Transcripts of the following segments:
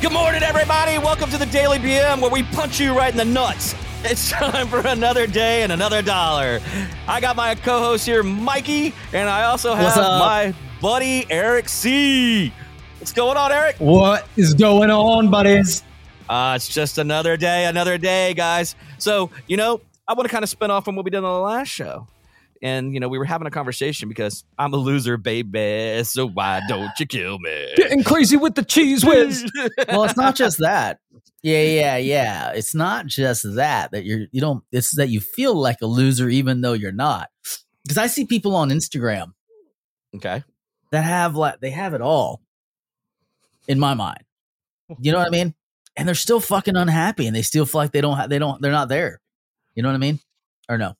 Good morning, everybody. Welcome to the Daily BM, where we punch you right in the nuts. It's time for another day and another dollar. I got my co-host here, Mikey, and I also have my buddy Eric C. What's going on, Eric? What is going on, buddies? Uh, it's just another day, another day, guys. So, you know, I want to kind of spin off from what we did on the last show. And, you know, we were having a conversation because I'm a loser, baby. So why don't you kill me? Getting crazy with the cheese whiz. well, it's not just that. Yeah, yeah, yeah. It's not just that that you're you don't. It's that you feel like a loser even though you're not. Because I see people on Instagram okay. that have like they have it all. In my mind, you know what I mean. And they're still fucking unhappy, and they still feel like they don't have they don't they're not there. You know what I mean? Or no?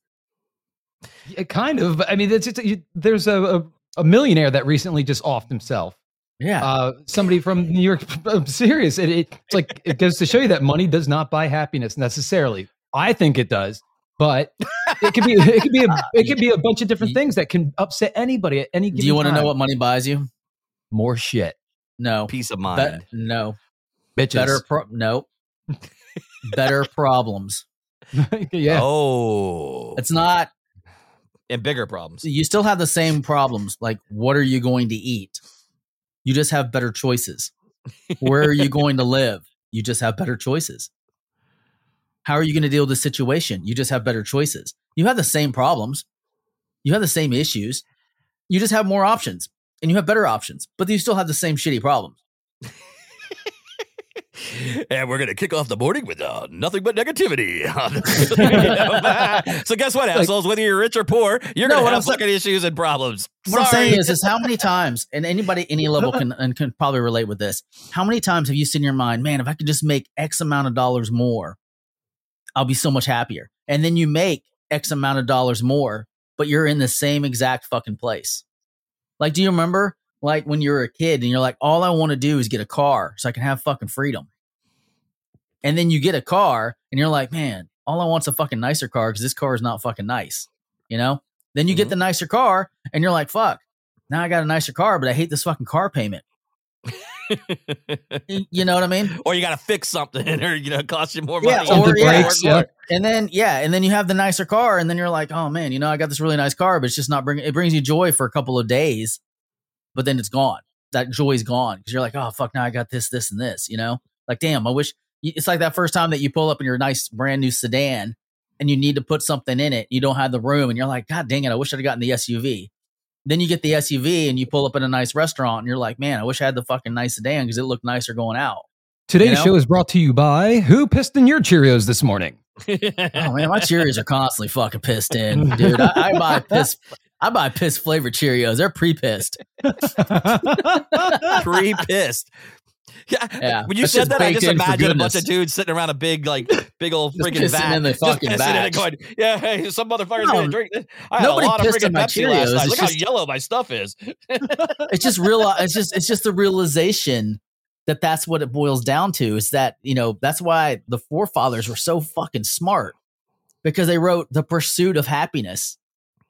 Yeah, kind of. I mean, it's, it's, you, there's a, a, a millionaire that recently just offed himself. Yeah. Uh, somebody from New York. I'm serious. It, it, it's like it goes to show you that money does not buy happiness necessarily. I think it does, but it could be it could be a it could be a bunch of different things that can upset anybody at any given Do you want to know what money buys you? more shit? No. Peace of Be- mind. no. Bitches. Better. Pro- no. Better problems. yeah. Oh. It's not and bigger problems. you still have the same problems. Like, what are you going to eat? You just have better choices. Where are you going to live? You just have better choices. How are you going to deal with the situation? You just have better choices. You have the same problems. You have the same issues. You just have more options and you have better options, but you still have the same shitty problems. and we're gonna kick off the morning with uh, nothing but negativity. so guess what, assholes? Whether you're rich or poor, you're No, gonna what have fucking issues and problems. What I'm saying is, is how many times, and anybody, any level can and can probably relate with this. How many times have you seen in your mind, man, if I could just make X amount of dollars more, I'll be so much happier. And then you make X amount of dollars more, but you're in the same exact fucking place. Like, do you remember, like when you're a kid and you're like, all I want to do is get a car so I can have fucking freedom. And then you get a car and you're like, man, all I want's a fucking nicer car because this car is not fucking nice. You know? Then you get Mhm. the nicer car and you're like, fuck, now I got a nicer car, but I hate this fucking car payment. You know what I mean? or you gotta fix something, or you know, it costs you more Yeah, money. Something or yeah, breaks, or- yeah. And then yeah, and then you have the nicer car, and then you're like, oh man, you know, I got this really nice car, but it's just not bringing. It brings you joy for a couple of days, but then it's gone. That joy's gone because you're like, oh fuck, now I got this, this, and this. You know, like damn, I wish. It's like that first time that you pull up in your nice brand new sedan, and you need to put something in it. You don't have the room, and you're like, god dang it, I wish I'd have gotten the SUV. Then you get the SUV and you pull up in a nice restaurant, and you're like, man, I wish I had the fucking nice sedan because it looked nicer going out. Today's you know? show is brought to you by Who Pissed in Your Cheerios this morning? Oh man, my Cheerios are constantly fucking pissed in, dude. I, I buy piss, I buy piss flavored Cheerios. They're pre pissed. Pre pissed. Yeah. Yeah. When you It's said that, I just in for imagined a bunch of dudes sitting around a big, like, big old Just freaking pissing vat, in the just fucking phad it vat. going, yeah, hey, some motherfucker's No, gonna drink this. I had a nobody lot of pissed freaking in my Pepsi last night. It's Look how yellow my stuff is. It's just real. It's just it's just the realization that that's what it boils down to. Is that you know that's why the forefathers were so fucking smart because they wrote the pursuit of happiness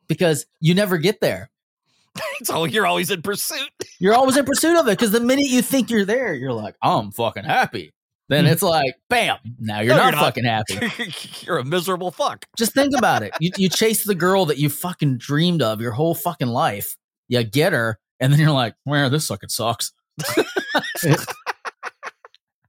because you never get there. so you're always in pursuit. You're always in pursuit of it because the minute you think you're there, you're like, I'm fucking happy. Then hmm. it's like, bam, now you're No, not you're not. fucking happy. you're a miserable fuck. Just think about it. You, you chase the girl that you fucking dreamed of your whole fucking life. You get her, and then you're like, man, this fucking sucks.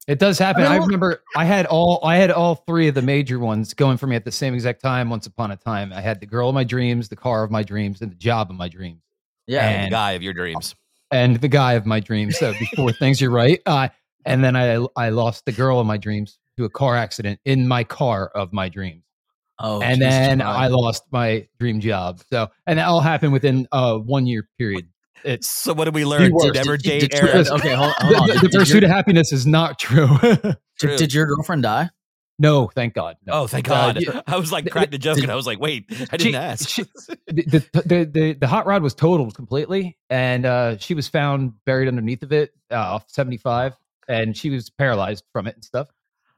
It does happen. I I, mean, look- remember I had all I had all three of the major ones going for me at the same exact time. Once upon a time, I had the girl of my dreams, the car of my dreams, and the job of my dreams, Yeah. the And- guy of your dreams. and the guy of my dreams. So before things, you're right. Uh, and then I I lost the girl of my dreams to a car accident in my car of my dreams, oh, and then. I lost my dream job. So and that all happened within a one year period. It's So what did we learn? worst. Never Did- date did- did- Eric. Okay, hold, hold on. the, Did, the did your, pursuit of happiness is not true. True. did, did your girlfriend die? no, thank God. No. Oh, thank Uh, God! y- I was like th- cracked a joke, did- and I was like, "Wait, I didn't ask." she- the, the, the, the, the hot rod was totaled completely, and uh, she was found buried underneath of it uh, off 75, and she was paralyzed from it and stuff.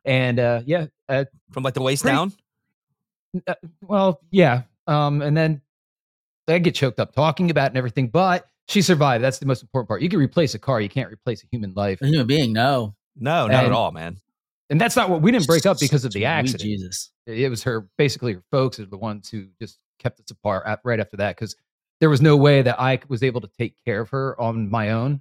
And uh, yeah, uh, From like the waist Pretty- down. uh, well, yeah. Um, and then I get choked up talking about it and everything, but she survived. That's the most important part. You can replace a car, you can't replace a human life. A human being? No. No, not at all, man. And that's not what we didn't break up because of the Sweet accident. Jesus. It was her, basically, her folks are the ones who just kept us apart at, right after that because there was no way that I was able to take care of her on my own.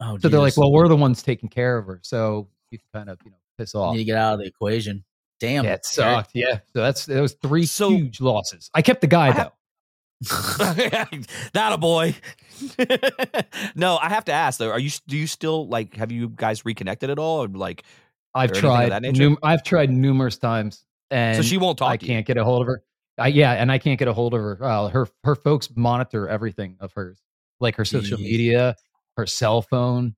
Oh, So they're like, well, we're the ones taking care of her. So you can kind of, you know, piss off. need to get out of the equation. Damn. Yeah, it sucked. Yeah. So that's, that was three So- huge losses. I kept the guy I have- that a boy. no, I have to ask though. Are you do you still like have you guys reconnected at all? Or like I've tried, num- I've tried numerous times and so she won't talk I can't get a hold of her. I, yeah, and I can't get a hold of her. Uh, her her folks monitor everything of hers, like her social Jeez. media, her cell phone.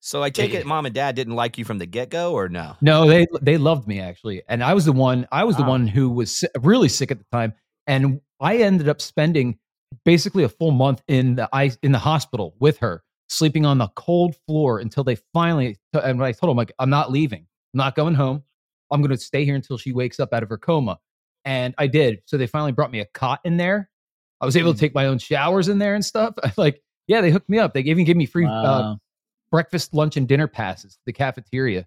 So I take it mom and dad didn't like you from the get go or no? No, they they loved me actually, and I was the one. I was the Wow. one who was really sick at the time, and I ended up spending basically a full month in the ice in the hospital with her, sleeping on the cold floor until they finally. And when I told them like, I'm not leaving, I'm not going home. I'm going to stay here until she wakes up out of her coma, and I did. So they finally brought me a cot in there. I was able to Mm. take my own showers in there and stuff. like, yeah, they hooked me up. They even gave me free uh, breakfast, lunch, and dinner passes to the cafeteria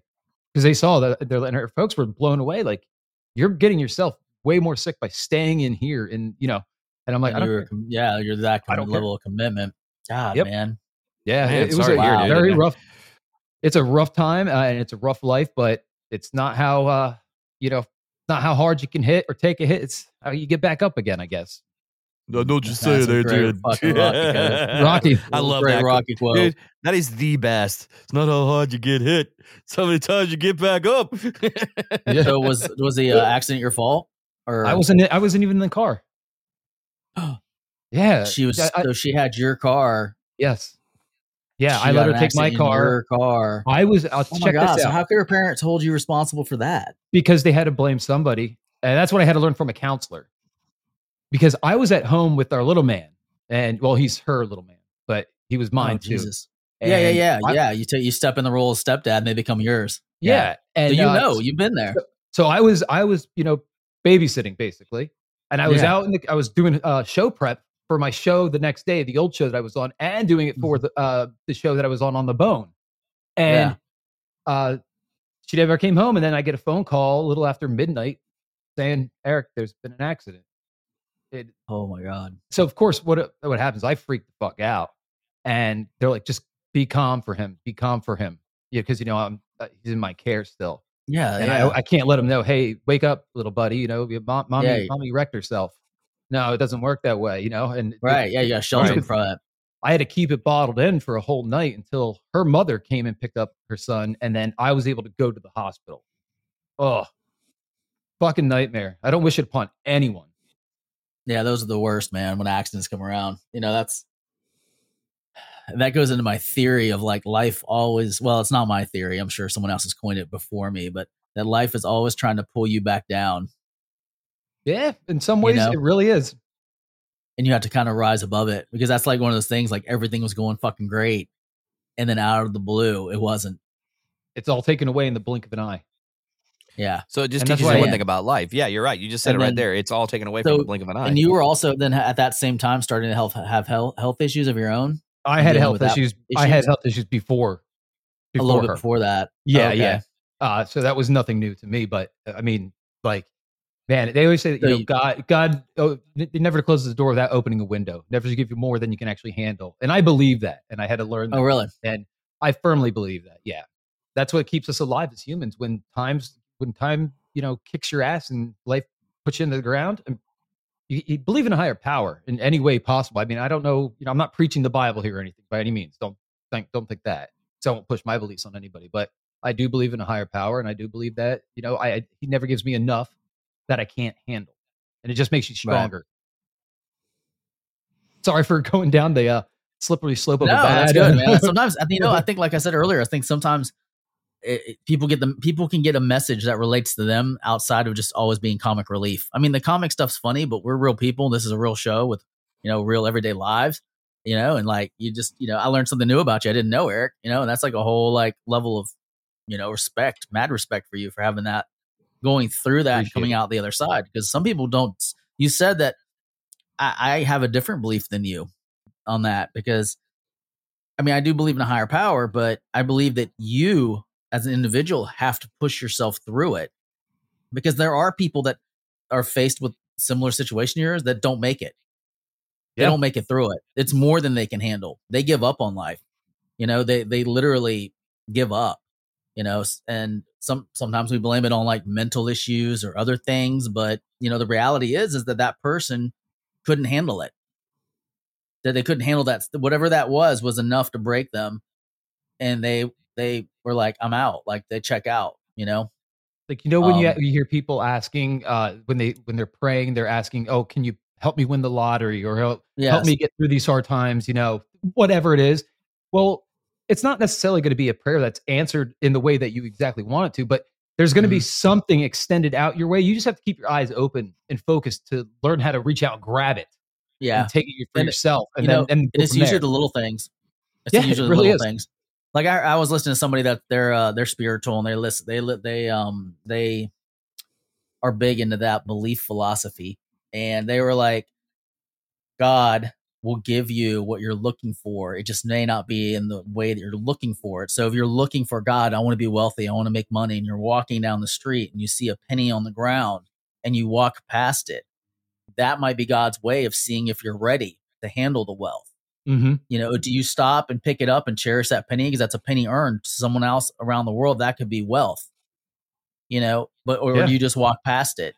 because they saw that their her folks were blown away. Like, you're getting yourself way more sick by staying in here, and you know. And I'm like, And don't you're, care. com- yeah, you're that I don't care. level of commitment. God, Yep. man. Yeah, Man, it, it was a to hear, dude. very Yeah. rough. It's a rough time, uh, and it's a rough life, but it's not how uh, you know, not how hard you can hit or take a hit. It's how you get back up again, I guess. No, don't just say That's a there, dude. fucking Rocky. Rocky. I love that. Rocky quote. Dude, that is the best. It's not how hard you get hit. It's how many times you get back up. Yeah. So was was the uh, accident your fault? Or I wasn't. I wasn't even in the car. Yeah, she was I- so she had your car. yes. Yeah, She I let her take my car. Car. I was. I'll Oh my check god! this So out. how could her parents hold you responsible for that? because they had to blame somebody. And that's what I had to learn from a counselor. Because I was at home with our little man, and well, he's her little man, but he was mine oh, too. Jesus. Yeah, yeah, yeah, I- yeah. You take you step in the role of stepdad, and they become yours. yeah. And So you uh, know, you've been there. So I was, I was, you know, babysitting basically, and I was Yeah. out in the, I was doing uh, show prep for my show the next day, the old show that I was on, and doing it Mm-hmm. for the uh, the show that I was on on the Bone, and uh, she never came home, and then I get a phone call a little after midnight saying, Eric, there's been an accident. It, Oh my god. so of course what what happens i freak the fuck out and they're like just be calm for him be calm for him yeah because you know i'm uh, he's in my care still Yeah, and yeah. I, I can't let him know hey wake up little buddy you know your mom, mommy Yeah. mommy wrecked herself no it doesn't work that way you know and it- right. Yeah, you got shelter Right. from it. i had to keep it bottled in for a whole night until her mother came and picked up her son and then i was able to go to the hospital oh fucking nightmare i don't wish it upon anyone Yeah, those are the worst, man. When accidents come around, you know that's that goes into my theory of like life always. Well, it's not my theory. I'm sure someone else has coined it before me, but that life is always trying to pull you back down, yeah in some You ways know? it really is and you have to kind of rise above it because that's like one of those things. Like everything was going fucking great, and then out of the blue, it wasn't. it's all taken away in the blink of an eye Yeah. so it just And that's teaches why- you one Yeah. thing about life. Yeah, you're right. You just said And it right then- there. It's all taken away So- from the blink of an eye. And you were also then at that same time starting to health, have health health issues of your own I had health issues. I had health issues before. a little bit before that. Yeah, Okay. yeah. Uh, so that was nothing new to me. But uh, I mean, like, man, they always say that you So know, you- God, God, oh, it never closes the door without opening a window. Never to give you more than you can actually handle. And I believe that, and I had to learn. That. Oh, really? And I firmly believe that. Yeah, that's what keeps us alive as humans. When times, when time, you know, kicks your ass and life puts you into the ground, and you, you believe in a higher power in any way possible. I mean, I don't know. You know, I'm not preaching the Bible here or anything by any means. Don't think, don't think that. So I won't push my beliefs on anybody. But I do believe in a higher power, and I do believe that you know, I, I he never gives me enough that I can't handle, and it just makes you Right. stronger. Sorry for going down the uh, slippery slope of No, a bad. that's good, man. Sometimes, you know, I think, like I said earlier, I think sometimes it, it- people get the people can get a message that relates to them outside of just always being comic relief. I mean, the comic stuff's funny, but we're real people. This is a real show with you know real everyday lives. You know, and like you just you know, I learned something new about you. I didn't know, Eric. You know, and that's like a whole like level of you know respect, mad respect for you for having that, going through that, and coming out the other side. Because some people don't. You said that I, I have a different belief than you on that because I mean, I do believe in a higher power, but I believe that you as an individual have to push yourself through it because there are people that are faced with similar situation yours that don't make it. They Yeah. don't make it through it. It's more than they can handle. They give up on life. You know, they they literally give up. You know, and some sometimes we blame it on like mental issues or other things, but you know, the reality is is that that person couldn't handle it. That they couldn't handle that whatever that was was enough to break them, and they they were like, "I'm out." Like they check out. You know, Like you know when you, Um, you hear people asking uh, when they when they're praying, they're asking, "Oh, can you help me win the lottery or help help me get through these hard times?" You know, whatever it is. Well, it's not necessarily going to be a prayer that's answered in the way that you exactly want it to, but there's going to be something extended out your way. You just have to keep your eyes open and focused to learn how to reach out and grab it yeah. and take it for And, yourself. And you then know, and it's usually the little things. It's Yeah, it usually really the little is. things. Like I, I was listening to somebody that they're uh, they're spiritual and they listen they they um they are big into that belief philosophy and they were like God will give you what you're looking for. It just may not be in the way that you're looking for it. So if you're looking for God, I want to be wealthy, I want to make money, and you're walking down the street and you see a penny on the ground and you walk past it, that might be God's way of seeing if you're ready to handle the wealth. Mhm. You know, do you stop and pick it up and cherish that penny because that's a penny earned to someone else around the world? That could be wealth. You know, but or Yeah. do you just walk past it?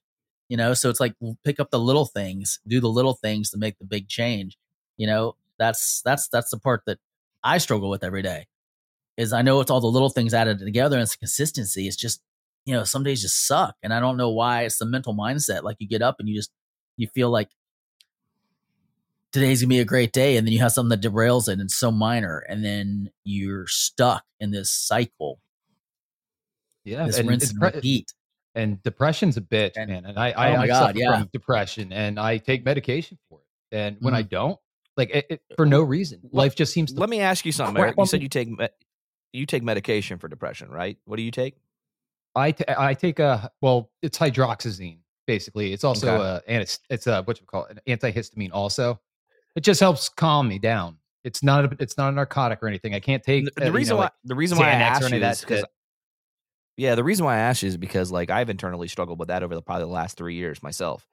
You know, so it's like pick up the little things, do the little things to make the big change. You know, that's that's that's the part that I struggle with every day. Is I know it's all the little things added together and it's consistency. It's just you know some days just suck, and I don't know why. It's the mental mindset. Like you get up and you just you feel like today's gonna be a great day, and then you have something that derails it, and it's so minor, and then you're stuck in this cycle, Yeah, this and rinse it's and repeat. and depression's a bitch, And- man. And I, I, Oh my I God, suffer yeah. from depression, and I take medication for it. And when I Mhm. don't, like it, it, for no reason, life just seems to. Let me ask you something, Eric. You said you take me- you take medication for depression, right? What do you take? I ta- I take a well, it's hydroxyzine basically. It's also Okay. a and it's it's a what you call it, an antihistamine. Also, it just helps calm me down. It's not a, it's not a narcotic or anything. I can't take The, uh, the you reason know, why like, the reason why I Xanax asked you that is because yeah, the reason why I asked you is because like I've internally struggled with that over the probably the last three years myself.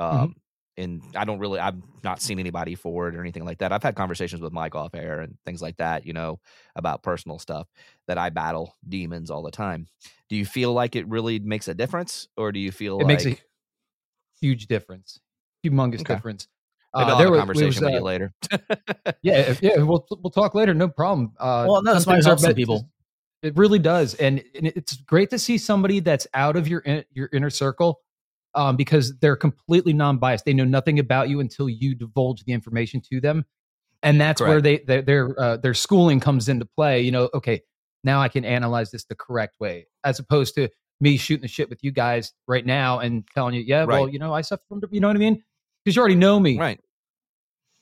Mm-hmm. Um, and I don't really I've not seen anybody for it or anything like that. I've had conversations with Mike off air and things like that, you know, about personal stuff that I battle demons all the time. Do you feel like it really makes a difference, or do you feel it like makes a huge difference, humongous Okay. difference. Maybe Uh, I'll there was- conversation was, with uh, you later? Yeah, yeah, we'll we'll talk later. No problem. Uh, Well, no, this some might things are help some people. It really does, and, and it's great to see somebody that's out of your in, your inner circle, um, because they're completely non-biased. They know nothing about you until you divulge the information to them, and that's where they their their, uh, their schooling comes into play. You know, okay, now I can analyze this the correct way, as opposed to me shooting the shit with you guys right now and telling you, yeah, well, you know, I suffer from, you know what I mean? Because you already know me. right.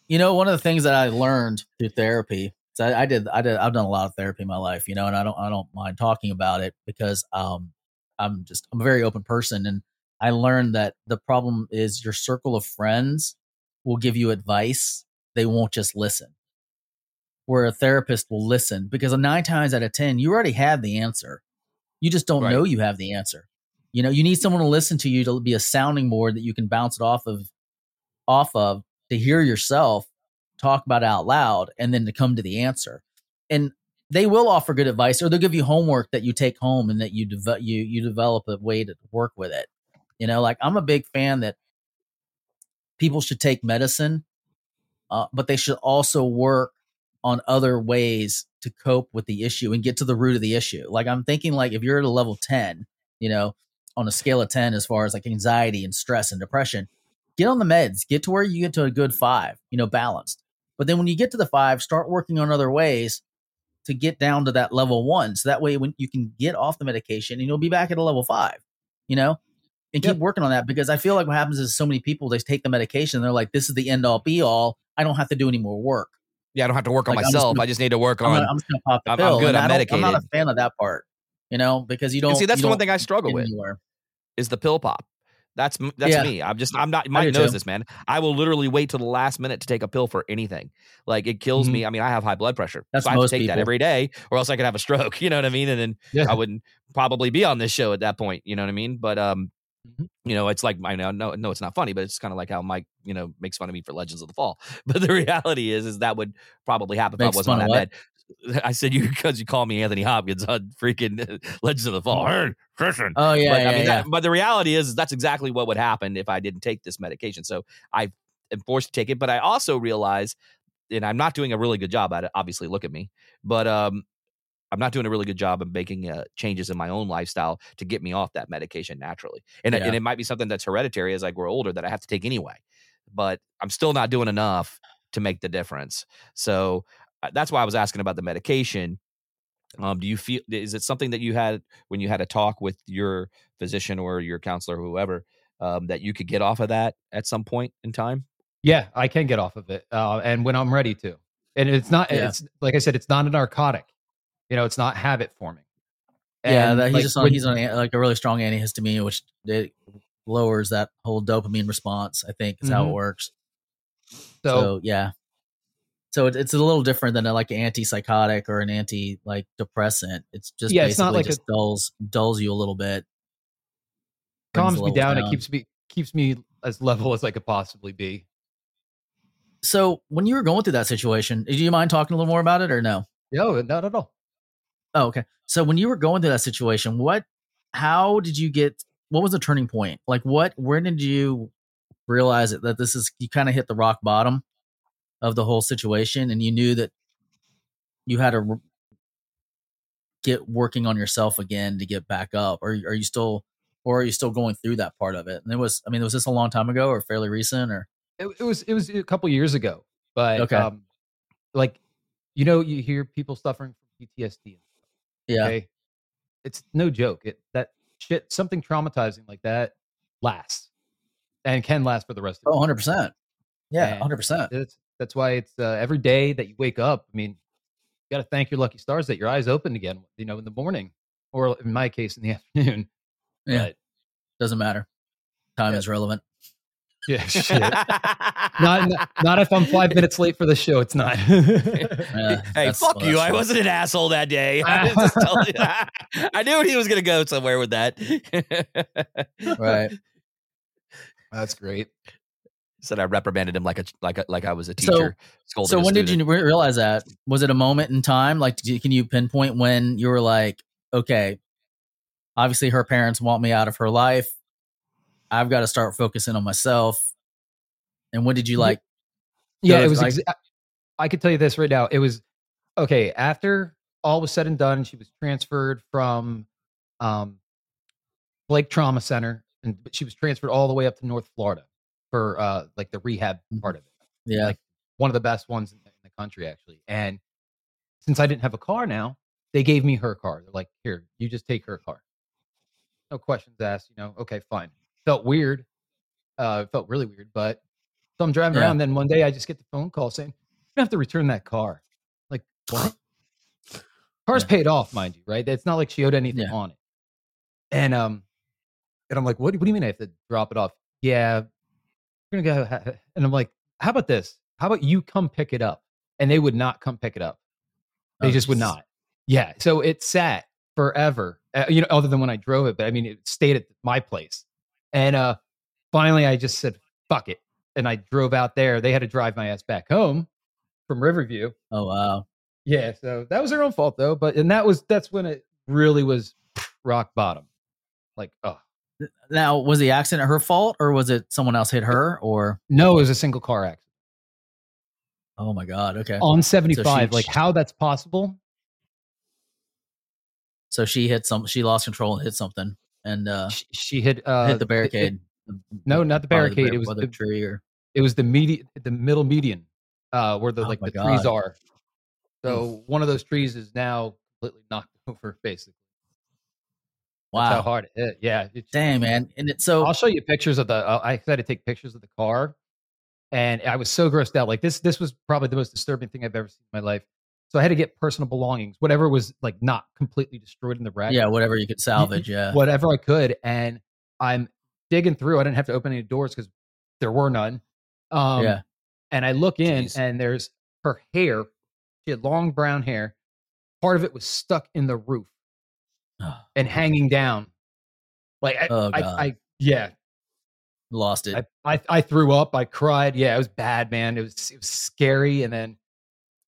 You know, one of the things that I learned through therapy. So I, I did, I did, I've done a lot of therapy in my life, you know, and I don't, I don't mind talking about it because um, I'm just, I'm a very open person, and I learned that the problem is your circle of friends will give you advice, they won't just listen. Where a therapist will listen because nine times out of ten, you already have the answer. You just don't Right. know you have the answer. You know, you need someone to listen to you to be a sounding board that you can bounce it off of, off of to hear yourself talk about it out loud and then to come to the answer. And they will offer good advice or they'll give you homework that you take home and that you develop you you develop a way to work with it. You know, like I'm a big fan that people should take medicine, uh, but they should also work on other ways to cope with the issue and get to the root of the issue. Like I'm thinking like if you're at a level 10, you know, on a scale of 10 as far as like anxiety and stress and depression, get on the meds, get to where you get to a good 5, you know, balanced. But then when you get to the 5, start working on other ways to get down to that level 1 so that way when you can get off the medication and you'll be back at a level 5, you know? And keep working on that because I feel like what happens is so many people they take the medication they're like this is the end all be all. I don't have to do any more work. Yeah, I don't have to work on Like, I'm myself. gonna- I just need to work I'm, on. gonna, I'm just gonna pop the I'm- I'm good, I'm don't- I'm not a fan of that part, you know, because you don't. and see, that's the one thing I struggle with anywhere. is the pill pop. That's that's Yeah. me. I'm just I'm not. Mike knows too. this, man. I will literally wait till the last minute to take a pill for anything. Like it kills Mhm. me. I mean, I have high blood pressure, That's so I have to take that every day, or else I could have a stroke. You know what I mean? And then Yeah. I wouldn't probably be on this show at that point. You know what I mean? But um, Mhm. you know, it's like I know, no, no, it's not funny, but it's kind of like how Mike, you know, makes fun of me for Legends of the Fall. But the reality is, is that would probably happen if I wasn't on that of med. I said you because you call me Anthony Hopkins on freaking Legends of the Fall. Hey, Christian. Oh yeah, but yeah, I mean, yeah. that, but the reality is, is that's exactly what would happen if I didn't take this medication. So I am forced to take it. But I also realize, and I'm not doing a really good job at it. Obviously, look at me. But um, I'm not doing a really good job of making uh, changes in my own lifestyle to get me off that medication naturally. And, it- Yeah. and it might be something that's hereditary as I grow older that I have to take anyway. But I'm still not doing enough to make the difference. So uh, that's why I was asking about the medication. Um, do you feel is it something that you had when you had a talk with your physician or your counselor, or whoever, um, that you could get off of that at some point in time? Yeah, I can get off of it, uh, and when I'm ready to. And it's not. Yeah. It's like I said, it's not a narcotic. You know, it's not habit forming. yeah, that, he's like, just on. when- He's on like a really strong antihistamine, which it lowers that whole dopamine response. I think is how it Mhm. works. so, So, yeah, so it, it's a little different than a, like an antipsychotic or an anti like depressant. It's just Yeah, basically it's not like a- just dulls dulls you a little bit. calms me levels down. It keeps me keeps me as level as I could possibly be. So when you were going through that situation, do you mind talking a little more about it or no? No, not at all. Oh, okay. So when you were going through that situation, what, how did you get? What was the turning point? Like, what? Where did you realize it, that this is you kind of hit the rock bottom of the whole situation, and you knew that you had to get working on yourself again to get back up, or are you still, or are you still going through that part of it? And it was, I mean, was this a long time ago or fairly recent, or It, it was it was a couple years ago, but Okay. um, like you know, you hear people suffering from PTSD. yeah, Okay, it's no joke. It that shit, something traumatizing like that lasts and can last for the rest of. oh, 100 percent, yeah, And 100 percent. It's, that's why it's uh, every day that you wake up. I mean, you got to thank your lucky stars that your eyes opened again. You know, in the morning, or in my case, in the afternoon. Yeah, But, doesn't matter. Time Yeah. is relevant. yeah, shit. not, not not if I'm five minutes late for the show. It's not. Yeah, hey, fuck well, you! I wasn't an asshole that day. I, just. I knew he was going to go somewhere with that. right. That's great. Said I reprimanded him like a like a, like I was a teacher. scolding So when did you realize that? Was it a moment in time? Like, you, can you pinpoint when you were like, okay, obviously her parents want me out of her life. I've got to start focusing on myself. And when did you like? Yeah, it was. like- exa- I could tell you this right now. It was okay after all was said and done. She was transferred from um, Blake Trauma Center, and she was transferred all the way up to North Florida for uh, like the rehab part of it. Yeah, Like, One of the best ones in the, in the country, actually. And since I didn't have a car now, they gave me her car. They're like, "Here, you just take her car." No questions asked. You know, okay, fine. Felt weird. Uh, it felt really weird, but so I'm driving Yeah. around. Then one day I just get the phone call saying, "You have to return that car." Like what? Car's Yeah. paid off, mind you, right? It's not like she owed anything Yeah. on it. And um, and I'm like, what, what do you mean I have to drop it off? Yeah, we're gonna go. ha- ha-" And I'm like, how about this? How about you come pick it up? And they would not come pick it up. They Oh, just would not. Yeah. So it sat forever. Uh, you know, other than when I drove it, but I mean, it stayed at my place. And uh, finally, I just said, "Fuck it," and I drove out there. They had to drive my ass back home from Riverview. Oh wow. Yeah, so that was their own fault though. But and that was that's when it really was rock bottom. Like, oh Now, was the accident her fault, or was it someone else hit her? Or no, it was a single car accident oh my god, okay. on seventy five. she- like how that's possible? So she hit some. She lost control and hit something, and uh, She, she hit uh, hit the it- barricade. no, not the barricade. bar- It was the, the tree, or it was the median, the middle median, uh, where the Oh like the trees are. So one of those trees is now completely knocked over. Basically, that's how hard it hit. Yeah, it's- dang man. And it, so I'll show you pictures of the. Uh, I had to take pictures of the car, and I was so grossed out. Like this, this was probably the most disturbing thing I've ever seen in my life. So I had to get personal belongings, whatever was like not completely destroyed in the wreck. yeah, whatever you could salvage. Yeah, whatever I could, and I'm digging through. I didn't have to open any doors because there were none. Um, yeah. And I look in, Jeez. and there's her hair. She had long brown hair. Part of it was stuck in the roof and hanging down. Like I, Oh, I, I yeah, Lost it. I, I I threw up. I cried. Yeah, it was bad, man. It was it was scary, and then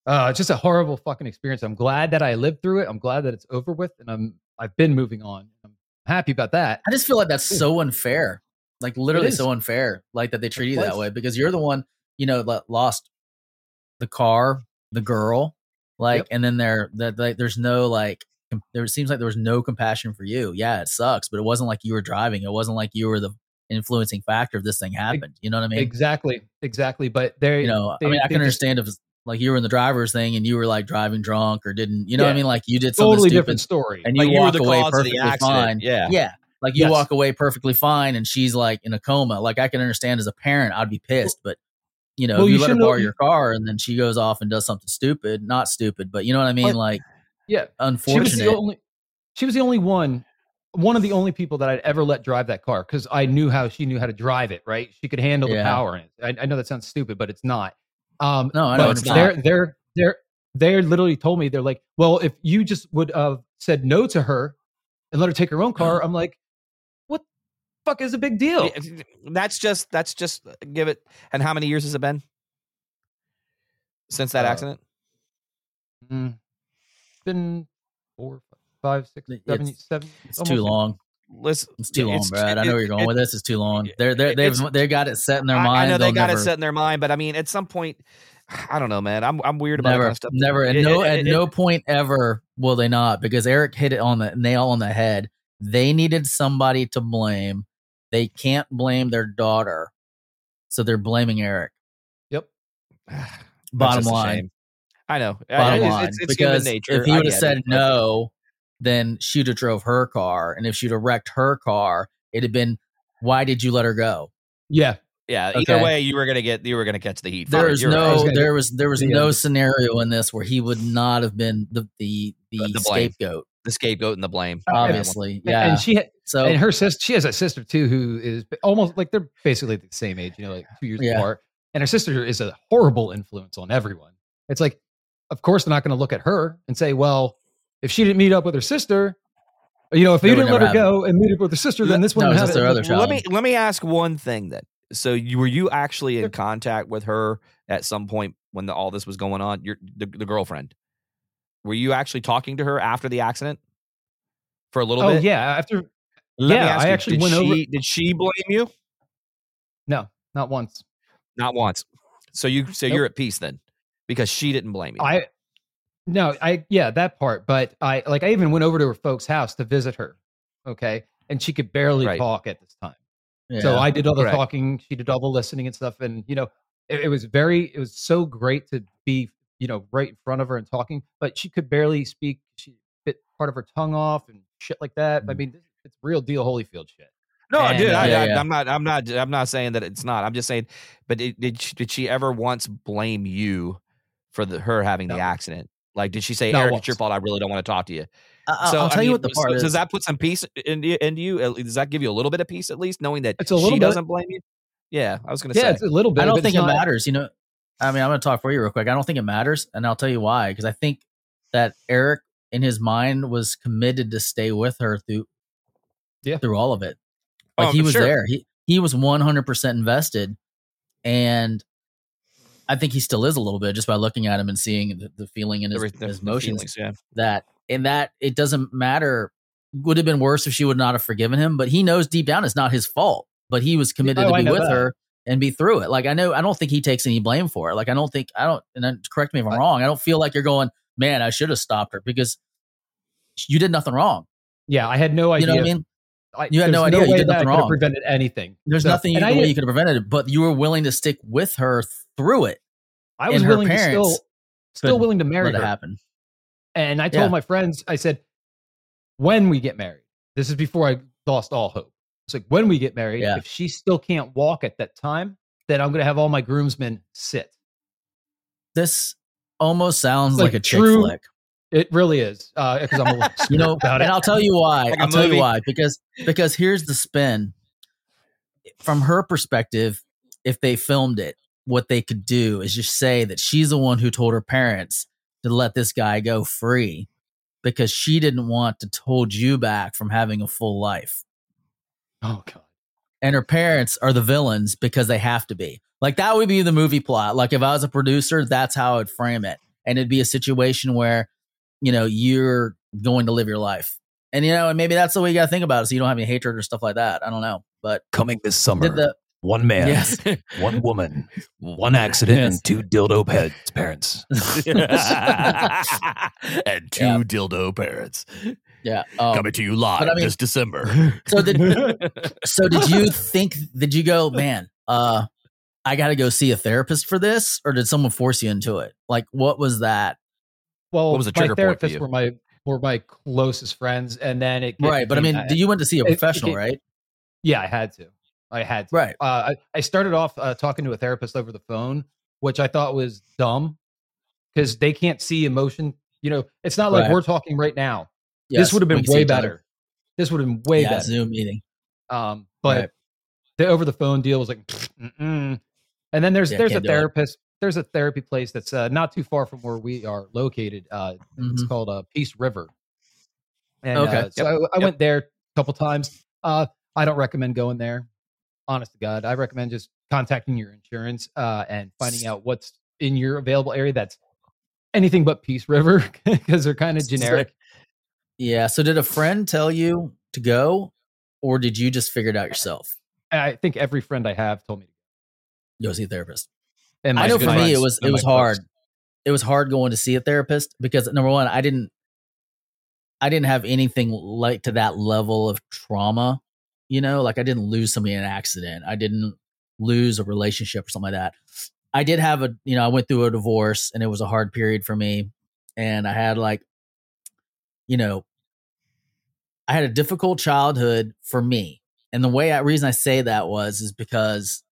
uh, just a horrible fucking experience. I'm glad that I lived through it. I'm glad that it's over with, and I'm I've been moving on. I'm happy about that. I just feel like that's so unfair. Like literally so unfair. Like that they treat you that way because you're the one, you know, that lost the car, the girl, like, Yep. and then there that like, there's no like there seems like there was no compassion for you. Yeah, it sucks, but it wasn't like you were driving. It wasn't like you were the influencing factor of this thing happened. You know what I mean? exactly, exactly. But there, You know, they- I mean, I can just- understand if like you were in the driver's thing and you were like driving drunk or didn't, you know what I mean? Like you did something totally stupid different story. and you Like, you were walk the away perfectly fine. Yeah. Yeah. Like you Yes. walk away perfectly fine and she's like in a coma. Like I can understand as a parent, I'd be pissed, but you know, Well, you, you let her borrow your car and then she goes off and does something stupid, not stupid, but you know what I mean? But- like yeah, unfortunate. she was the only. She was the only one, one of the only people that I'd ever let drive that car because I knew how she knew how to drive it. Right, she could handle the power in it. I, I know that sounds stupid, but it's not. Um, No, I know it's they're not. they're they're they literally told me they're like, well, if you just would have said no to her and let her take her own car, I'm like, what the fuck is a big deal? That's just that's just uh, give it. And how many years has it been since that Uh, accident? Mm. It's been four, five, six, It's- seven, seven. it's too long. Listen, It's too long, it's- Brad. I know where you're going it- with this. It's too long. They're they they've it's- they got it set in their mind. I know they They'll got never, it set in their mind, but I mean, at some point, I don't know, man. I'm I'm weird about never, kind of stuff. never, at no, it- at it- no point ever will they not because Eric hit it on the nail on the head. They needed somebody to blame. They can't blame their daughter, so they're blaming Eric. Yep. Bottom line, shame. I know. Bottom it's, line, it's, it's human because nature. if he would have said it, no, then she'd have drove her car, and if she'd have wrecked her car, it'd have been, why did you let her go? Yeah. yeah, either Okay. way, you were gonna get you were gonna catch the heat. There Fine, right. Was no, there was there was the, no scenario in this where he would not have been the the the, The- the scapegoat. the scapegoat and the blame. on that. Obviously, yeah. And she had, so and her sister, she has a sister too who is almost like they're basically the same age, you know, like two years Yeah. apart. And her sister is a horrible influence on everyone. It's like, of course, they're not going to look at her and say, well, if she didn't meet up with her sister, you know, if They you didn't let her go and meet up with her sister, then this one it's have their other Well, let me let me ask one thing then. So you were you actually in contact with her at some point when the, all this was going on? Your the, the girlfriend. Were you actually talking to her after the accident for a little Oh bit? yeah, after Let me yeah, ask I you, actually did went she, over- Did she blame you? no, not once. Not once. So you so Nope. you're at peace then, because she didn't blame you. I no, I yeah, that part. But I like I even went over to her folks' house to visit her. Okay. And she could barely Right. talk at this time. yeah. So I did all the Correct. talking, she did all the listening and stuff. And you know, it, it was very it was so great to be, you know, right in front of her and talking, but she could barely speak. She bit part of her tongue off and shit like that. I Mm. mean, it's real deal Holyfield shit. no, and, dude, uh, I, yeah, I, yeah. I'm not. I'm not. I'm not saying that it's not. I'm just saying. But it, did she, did she ever once blame you for the her having the accident? Like, did she say, Not "Eric, once. it's your fault. I really don't want to talk to you"? I, So will I tell you what the so is. Does that put some peace in into you? Does that give you a little bit of peace, at least, knowing that It's a little she bit. doesn't blame you? Yeah, I was going to Yeah, say. it's a little bit. I don't think it not- matters. You know, I mean, I'm going to talk for you real quick. I don't think it matters, and I'll tell you why. Because I think that Eric, in his mind, was committed to stay with her through, Yeah. through all of it. Like Oh, he was sure. there. He he was 100 percent invested, and I think he still is a little bit just by looking at him and seeing the, the feeling in his, The- the- his motions. feelings, yeah. That and that it doesn't matter. Would have been worse if she would not have forgiven him, but he knows deep down it's not his fault. But he was committed Oh, to be with that. her and be through it. Like I know, I don't think he takes any blame for it. Like I don't think I don't. And then correct me if I'm I- wrong. I don't feel like you're going, man. I should have stopped her because you did nothing wrong. Yeah, I had no You idea. know what I mean? I- You had no idea. You did nothing I wrong. prevented anything. There's So- nothing you, you could have prevented it, but you were willing to stick with her through it. I was willing to still still willing to marry it her. happen. And I told Yeah. my friends, I said, when we get married, this is before I lost all hope. It's like when we get married, Yeah. if she still can't walk at that time, then I'm going to have all my groomsmen sit. This almost sounds Like like, a chick flick. It really is uh, because I'm a little You know, and. I'll tell you why. Like I'll tell movie. you why. Because because here's the spin. from her perspective, if they filmed it, what they could do is just say that she's the one who told her parents to let this guy go free because she didn't want to hold you back from having a full life. Oh god. And her parents are the villains because they have to be. Like that would be the movie plot. Like if I was a producer, that's how I'd frame it. And it'd be a situation where, you know, you're going to live your life. And you know, and maybe that's the way you gotta think about it. So you don't have any hatred or stuff like that. I don't know. But Coming this summer. did the one man, yes. one woman, one accident, Yes. and two dildo heads parents. and two Yeah. dildo parents Yeah. Um, coming to you live but I mean- this December. so did so did you think did you go, man, uh, I gotta go see a therapist for this? Or did someone force you into it? Like what was that? Well, What was the my trigger point for therapists you? were my were my closest friends, and then it Right. But I mean, became- you went to see a it- it professional, right? yeah, I had to. I had to. Right. Uh, I, I started off uh, talking to a therapist over the phone, which I thought was dumb because they can't see emotion. You know, it's not like Right. we're talking right now. Yes, this would have been way better. This would have been way yeah, better. Zoom meeting. Um, but Right. the over the phone deal was like, mm-mm. and then there's Yeah, there's a can't it. therapist. There's a therapy place that's uh, not too far from where we are located. Uh, It's Mhm. called uh, Peace River. And, Okay. uh, so I, I Yep. went there a couple times. Uh, I don't recommend going there. Honest to God, I recommend just contacting your insurance uh, and finding out what's in your available area. That's anything but Peace River because they're kind of generic. Yeah. So did a friend tell you to go, or did you just figure it out yourself? I think every friend I have told me to. Go see a therapist. And I know for me friends it was it was hard. It was hard going to see a therapist because number one, I didn't I didn't have anything like to that level of trauma. You know, like I didn't lose somebody in an accident. I didn't lose a relationship or something like that. I did have a you know, I went through a divorce and it was a hard period for me. And I had like, you know, I had a difficult childhood for me. And the way I reason I say that was is because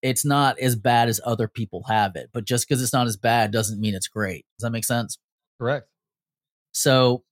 it's not as bad as other people have it. But just because it's not as bad doesn't mean it's great. Does that make sense? Correct. So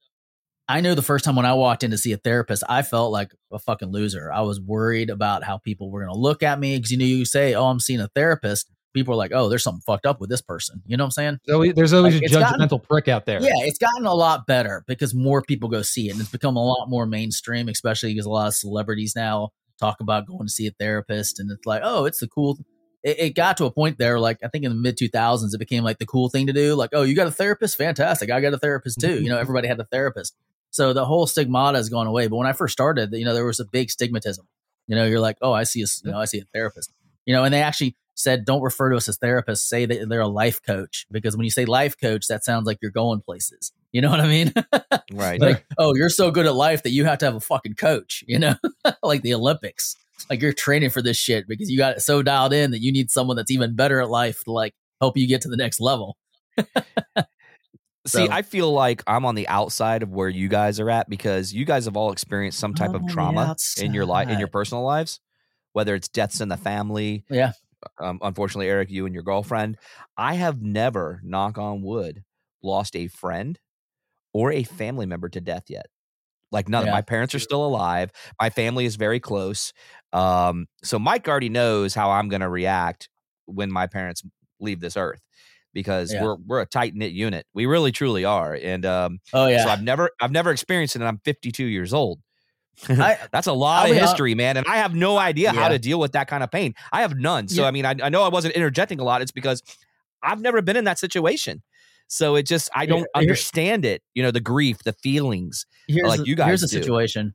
I know the first time when I walked in to see a therapist, I felt like a fucking loser. I was worried about how people were going to look at me because you know you say, "Oh, I'm seeing a therapist." People are like, "Oh, there's something fucked up with this person." You know what I'm saying? There's always, there's always Like, a it's gotten- judgmental prick out there. Yeah, it's gotten a lot better because more people go see it, and it's become a lot more mainstream, especially because a lot of celebrities now talk about going to see a therapist, and it's like, oh, it's the cool. It, it got to a point there, like I think in the mid two thousands, it became like the cool thing to do. Like, oh, you got a therapist? Fantastic! I got a therapist too. Mm-hmm. You know, everybody had a therapist, so the whole stigmata has gone away. But when I first started, you know, there was a big stigmatism. You know, you're like, oh, I see a, you know, I see a therapist. You know, and they actually said, don't refer to us as therapists. Say that they're a life coach because when you say life coach, that sounds like you're going places. You know what I mean? right. like, oh, you're so good at life that you have to have a fucking coach. You know, like the Olympics. Like you're training for this shit because you got it so dialed in that you need someone that's even better at life to like help you get to the next level. See, So- I feel like I'm on the outside of where you guys are at because you guys have all experienced some type I'm of trauma in your life, in your personal lives, whether it's deaths in the family. Yeah. Um, unfortunately, Eric, you and your girlfriend. I have never, knock on wood, lost a friend or a family member to death yet. Like none. Yeah. My parents are still alive. My family is very close. Um, so Mike already knows how I'm going to react when my parents leave this earth because Yeah. we're we're a tight knit unit. We really truly are. And um, Oh yeah. so I've never I've never experienced it and I'm 52 years old. I, That's a lot I'll of history, man. And I have no idea how to deal with that kind of pain. I have none. So Yeah. I mean, I, I know I wasn't interjecting a lot. It's because I've never been in that situation. So it just I don't Here- understand it. You know, the grief, the feelings. here's like the- you guys here's the situation.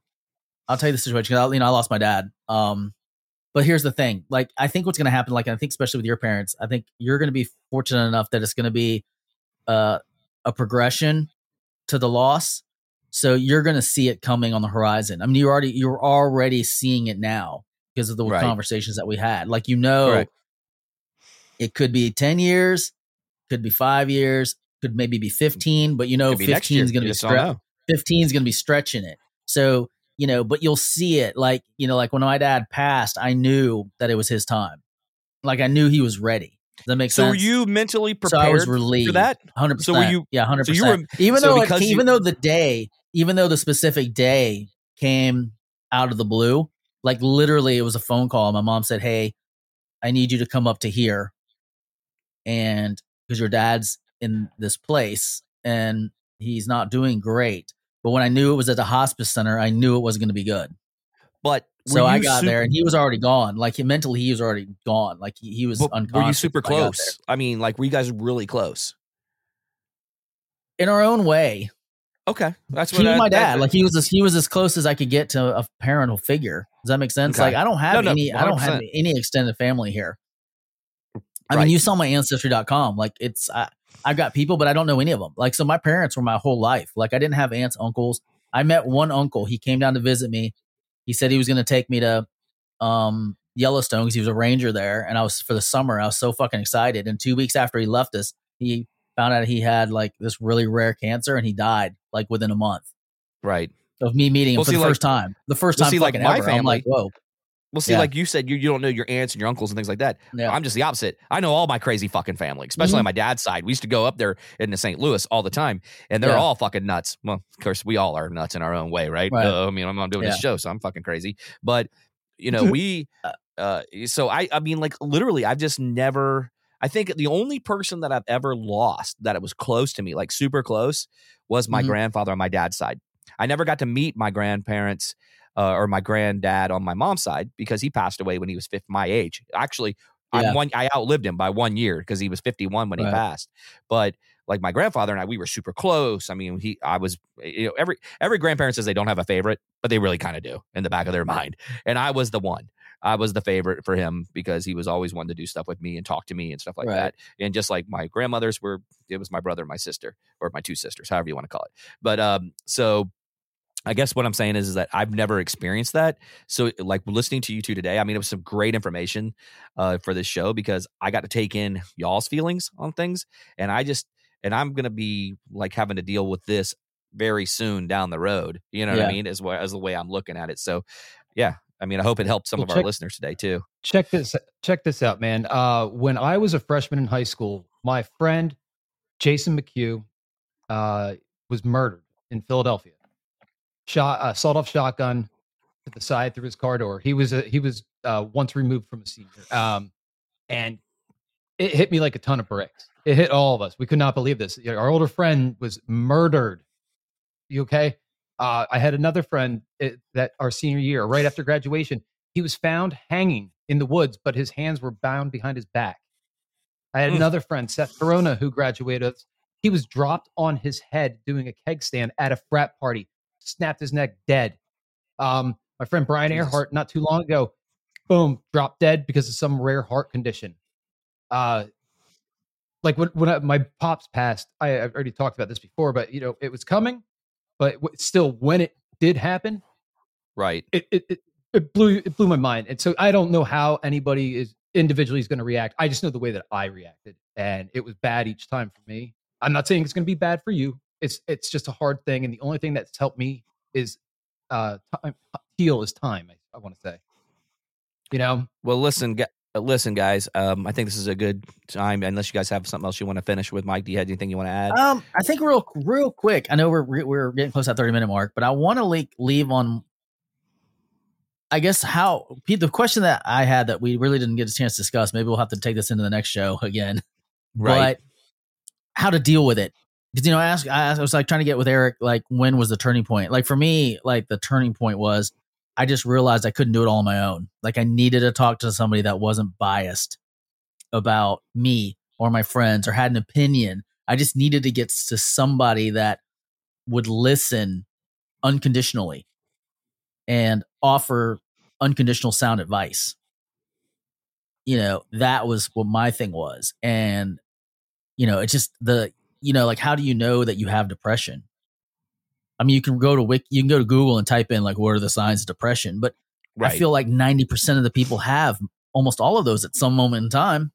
I'll tell you the situation. I, you know, I lost my dad. Um, but here's the thing. Like, I think what's going to happen. Like, I think especially with your parents, I think you're going to be fortunate enough that it's going to be uh, a progression to the loss. So you're going to see it coming on the horizon. I mean, you're already you're already seeing it now because of the Right. conversations that we had. Like, you know, Correct. it could be ten years, could be five years, could maybe be fifteen. But you know, Could be next year. fifteen is going to be stre- know. 15 is going to be stretching it. So, you know, but you'll see it like, you know, like when my dad passed, I knew that it was his time. Like I knew he was ready. Does that make So sense? were you mentally prepared so I was relieved for that? 100%. So were you- Yeah, 100%. so you were- even so though it, you- even though the day, even though the specific day came out of the blue, Like literally, it was a phone call. My mom said, "Hey, I need you to come up to here, and because your dad's in this place and he's not doing great." But when I knew it was at the hospice center, I knew it wasn't going to be good. But So I got su- there, and he was already gone. Like he, mentally, he was already gone. Like he, he was but unconscious. were you super when I close? I mean, like, were you guys really close? in our own way? Okay, that's he what was I- my dad. Like he was as he was as close as I could get to a parental figure. Does that make sense? Okay. Like I don't have No, no, any I don't have any extended family here. I Right. mean, you saw my ancestry.com. Like it's I, I've got people, but I don't know any of them. Like so my parents were my whole life. Like I didn't have aunts, uncles. I met one uncle. He came down to visit me. He said he was going to take me to um Yellowstone because he was a ranger there and I was for the summer. I was so fucking excited. And 2 weeks after he left us, he found out he had like this really rare cancer and he died like within a month right. of me meeting him Well, for see, the like- first time. The first well, time see, like, my ever. I'm like, whoa. Well, see, Yeah. like you said, you, you don't know your aunts and your uncles and things like that. Yeah. I'm just the opposite. I know all my crazy fucking family, especially Mhm. on my dad's side. We used to go up there into St. Louis all the time, and they're Yeah. all fucking nuts. Well, of course, we all are nuts in our own way, right? Right. Uh, I mean, I'm not doing this show, so I'm fucking crazy. But you know, we. Uh, so I, I mean, like literally, I've just never. I think the only person that I've ever lost that it was close to me, like super close, was my Mhm. grandfather on my dad's side. I never got to meet my grandparents uh, or my granddad on my mom's side because he passed away when he was 50, my age. Actually, Yeah. I'm one. I outlived him by one year because he was 51 when he passed. But like my grandfather and I, we were super close. I mean, he, I was, you know, every every grandparent says they don't have a favorite, but they really kind of do in the back of their mind. And I was the one. I was the favorite for him because he was always one to do stuff with me and talk to me and stuff like Right. that. And just like my grandmothers were, it was my brother and my sister, or my two sisters, however you want to call it. But um, so I guess what I'm saying is, is that I've never experienced that. So, like listening to you two today, I mean, it was some great information uh, for this show because I got to take in y'all's feelings on things, and I just and I'm gonna be like having to deal with this very soon down the road. You know what I mean? As well as the way I'm looking at it. So, yeah, I mean, I hope it helped some Well, of our check- listeners today too. check this check this out, man. Uh, when I was a freshman in high school, my friend Jason McHugh uh, was murdered in Philadelphia. Shot, uh, sawed off shotgun to the side through his car door. He was a, he was uh, once removed from a senior, um, and it hit me like a ton of bricks. It hit all of us. We could not believe this. Our older friend was murdered. You okay? Uh, I had another friend eh, that our senior year, right after graduation, he was found hanging in the woods, but his hands were bound behind his back. I had Mm. another friend, Seth Corona, who graduated. He was dropped on his head doing a keg stand at a frat party, snapped his neck, dead. Um, my friend Brian Jesus. Earhart, not too long ago, boom, dropped dead because of some rare heart condition. Uh, like when, when I, my pops passed, I, I've already talked about this before, but you know, it was coming, but still, when it did happen, Right. it, it, it, it blew it blew my mind. And so I don't know how anybody is individually is going to react. I just know the way that I reacted, and it was bad each time for me. I'm not saying it's going to be bad for you. It's it's just a hard thing, and the only thing that's helped me is uh time, heal is time. I, I want to say, you know, Well, listen, gu- uh, listen, guys. Um, I think this is a good time. Unless you guys have something else you want to finish with, Mike. Do you have anything you want to add? Um, I think real real quick. I know we're we're- we're getting close to that thirty minute mark, but I want to leak leave on. I guess how Pete, the question that I had that we really didn't get a chance to discuss. Maybe we'll have to take this into the next show again. Right. But how to deal with it? Because you know, I asked, I I was like trying to get with Eric, like when was the turning point? Like for me, like the turning point was I just realized I couldn't do it all on my own. Like I needed to talk to somebody that wasn't biased about me or my friends or had an opinion. I just needed to get to somebody that would listen unconditionally and offer unconditional sound advice. You know, that was what my thing was. And, you know, it's just the, you know, like, how do you know that you have depression? I mean, you can go to Wiki, you can go to Google and type in, like, what are the signs of depression? But right. I feel like 90% of the people have almost all of those at some moment in time.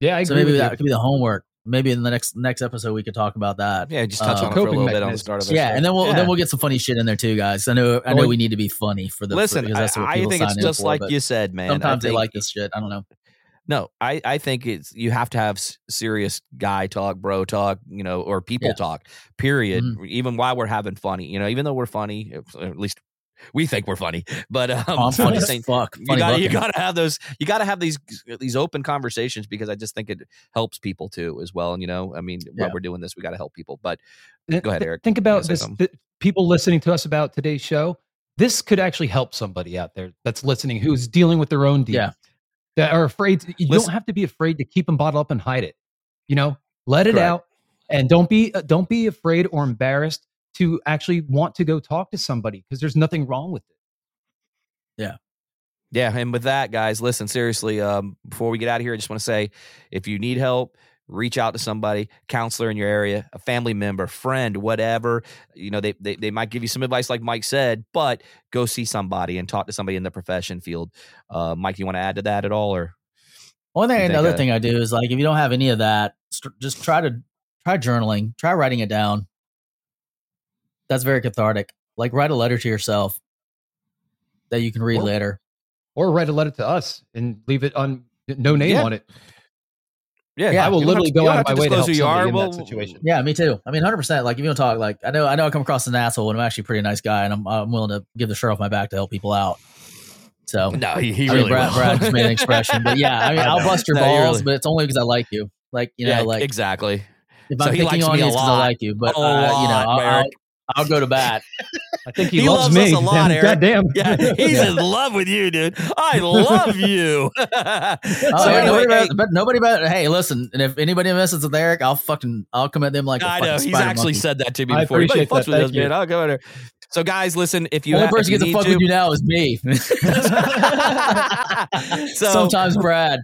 yeah, I so agree maybe with that you. could be the homework. Maybe in the next next episode we could talk about that. yeah, just touch uh, on it for a coping little bit on the start of it. Yeah, and then we'll Yeah. then we'll get some funny shit in there too, guys. I know I know Well, we need to be funny for the listen. because that's what I, I think it's just for, like but you said, man. I Sometimes they like this shit. I don't know. No, I, I think it's you have to have serious guy talk, bro talk, you know, or people Yeah. talk. Period. Mhm. Even while we're having funny, you know, even though we're funny, at least we think we're funny, but um, Oh, I'm funny saying, fuck. you gotta you gotta have those you gotta have these these open conversations because I just think it helps people too as well. And you know, I mean, Yeah. while we're doing this, we gotta help people. But Go ahead, Eric. Think about this. something? th- people listening to us about today's show. This could actually help somebody out there that's listening who's dealing with their own demons. That are afraid. To, you Listen- don't have to be afraid to keep them bottled up and hide it. You know, let it Correct. out, and don't be uh, don't be afraid or embarrassed to actually want to go talk to somebody because there's nothing wrong with it. Yeah. Yeah, and with that, guys, listen seriously. Um, before we get out of here, I just want to say, if you need help, reach out to somebody, counselor in your area, a family member, friend, whatever. You know, they they, they might give you some advice, like Mike said, but go see somebody and talk to somebody in the profession field. Uh, Mike, you want to add to that at all, or One thing, another uh, thing I do is like if you don't have any of that, st- just try to try journaling, try writing it down. That's very cathartic. Like write a letter to yourself that you can read Or- later. Or write a letter to us and leave it on no name Yeah. on it. Yeah, Yeah, I will you don't have literally to- go out of my way to help who you are. in Well, that situation. Yeah, me too. I mean, hundred percent. Like if you don't talk, like I know, I know, I come across as an asshole, and I'm actually a pretty nice guy, and I'm, I'm willing to give the shirt off my back to help people out. So No, he, he I mean, really Brad, will. Brad just made an expression, but yeah, I mean, I I'll bust your No, balls, really- but it's only because I like you. Like you know, yeah, like exactly. if So I'm he picking likes on me you, because I like you. But uh, you know, I'll, I'll. I'll go to bat. I think he, He loves, loves us me. a lot, Eric. Goddamn. Yeah, he's Yeah. in love with you, dude. I love you. Oh, so yeah, anyway, nobody, hey, but, but nobody but hey, listen, and if anybody messes with Eric, I'll fucking I'll come at them like a I know he's actually monkey. said that to me I before. He appreciate fucks that. with us, you. man. I'll go there. So, guys, listen. If you The only person who gets to fuck need with you now is me. so Sometimes Brad.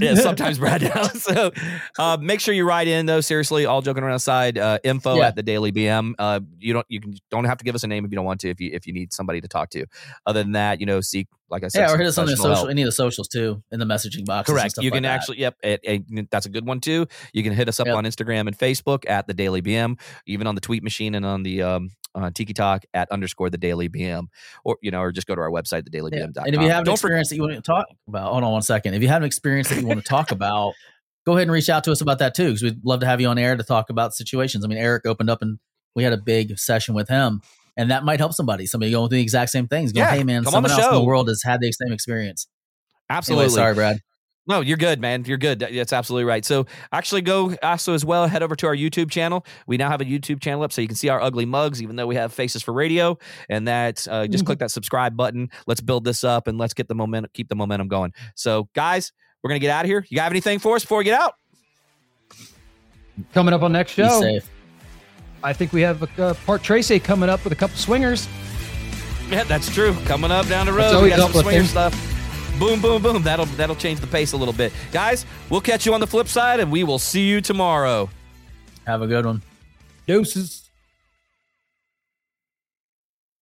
Yeah, sometimes Brad down. So uh, make sure you write in though. Seriously, all joking around aside, uh, info Yeah. at the Daily BM. Uh, you don't you can don't have to give us a name if you don't want to. If you if you need somebody to talk to, other than that, you know, seek like I said, Yeah, or hit us on the social, help. any of the socials too, in the messaging box. Correct. You can like that. actually, yep, it, it- that's a good one too. You can hit us up Yep. on Instagram and Facebook at the Daily BM, even on the tweet machine and on the um, uh, Tiki Talk at underscore the Daily BM, or you know, or just go to our website, thedailybm.com. And if you have an don't experience that you want to talk about, hold on one second. If you have an experience that you want to talk about, go ahead and reach out to us about that too, because we'd love to have you on air to talk about situations. I mean, Eric opened up and we had a big session with him, and that might help somebody. Somebody going through the exact same things. Going, Yeah, hey man, on someone else in the world has had the same experience. absolutely. Anyway, sorry, Brad. No, you're good, man. You're good. That's absolutely right. So actually go also as well, head over to our YouTube channel. We now have a YouTube channel up so you can see our ugly mugs, even though we have faces for radio. And that uh, just click that subscribe button. Let's build this up and let's get the momentum, keep the momentum going. So guys, we're gonna get out of here. You got anything for us before we get out? Coming up on next Be show, safe. I think we have a uh, part Tracy coming up with a couple swingers. Yeah, that's true. Coming up down the road, we always got some swinger uplifting. stuff. Boom, boom, boom. That'll that'll change the pace a little bit, guys. We'll catch you on the flip side, and we will see you tomorrow. Have a good one. Doses.